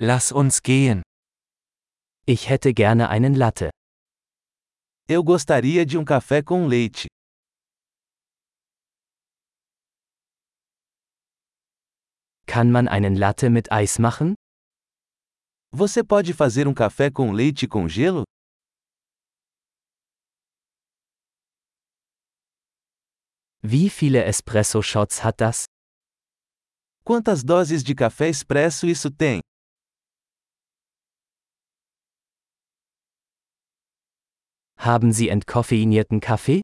Lass uns gehen. Ich hätte gerne einen Latte. Eu gostaria de um café com leite. Kann man einen Latte mit Eis machen? Você pode fazer um café com leite com gelo? Wie viele Espresso-Shots hat das? Quantas doses de café expresso isso tem? Haben Sie entkoffeinierten Kaffee?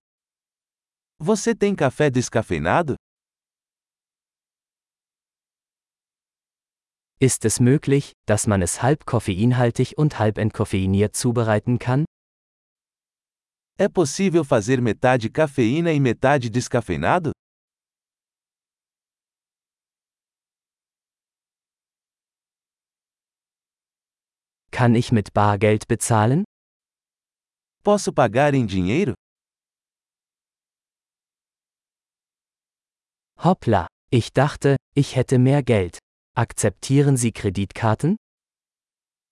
Você tem café descafeinado? Ist es möglich, dass man es halb koffeinhaltig und halb entkoffeiniert zubereiten kann? É possível fazer metade cafeína e metade descafeinado? Kann ich mit Bargeld bezahlen? Posso pagar em dinheiro? Hoppla, ich dachte, ich hätte mehr Geld. Akzeptieren Sie Kreditkarten?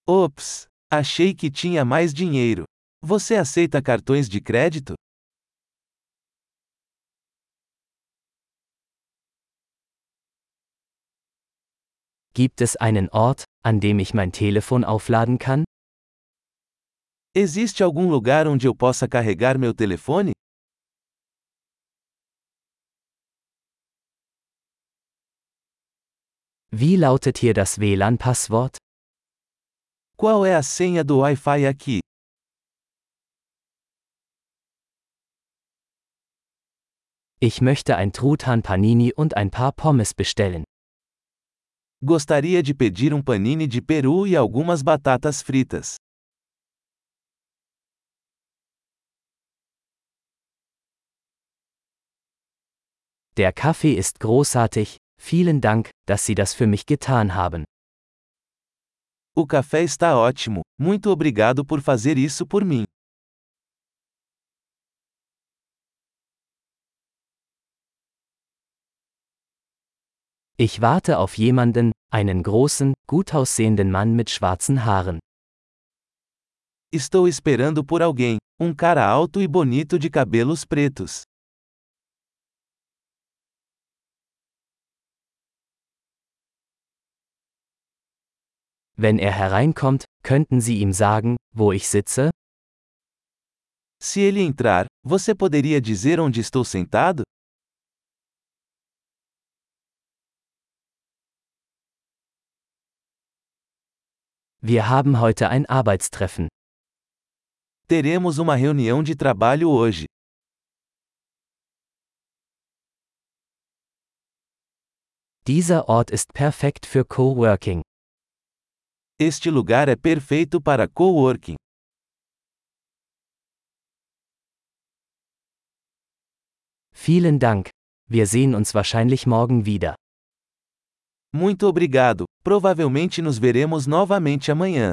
Ops, achei que tinha mais dinheiro. Você aceita cartões de crédito? Gibt es einen Ort, an dem ich mein Telefon aufladen kann? Existe algum lugar onde eu possa carregar meu telefone? Wie lautet hier das WLAN-Passwort? Qual é a senha do Wi-Fi aqui? Ich möchte ein Truthahn Panini und ein paar Pommes bestellen. Gostaria de pedir um panini de peru e algumas batatas fritas. Der Kaffee ist großartig, vielen Dank, dass Sie das für mich getan haben. O café está ótimo, muito obrigado por fazer isso por mim. Ich warte auf jemanden, einen großen, gut aussehenden Mann mit schwarzen Haaren. Estou esperando por alguém, um cara alto e bonito de cabelos pretos. Wenn er hereinkommt, könnten Sie ihm sagen, wo ich sitze? Se ele entrar, você poderia dizer onde estou sentado? Wir haben heute ein Arbeitstreffen. Teremos uma reunião de trabalho hoje. Dieser Ort ist perfekt für Coworking. Este lugar é perfeito para coworking. Vielen Dank. Wir sehen uns wahrscheinlich morgen wieder. Muito obrigado. Provavelmente nos veremos novamente amanhã.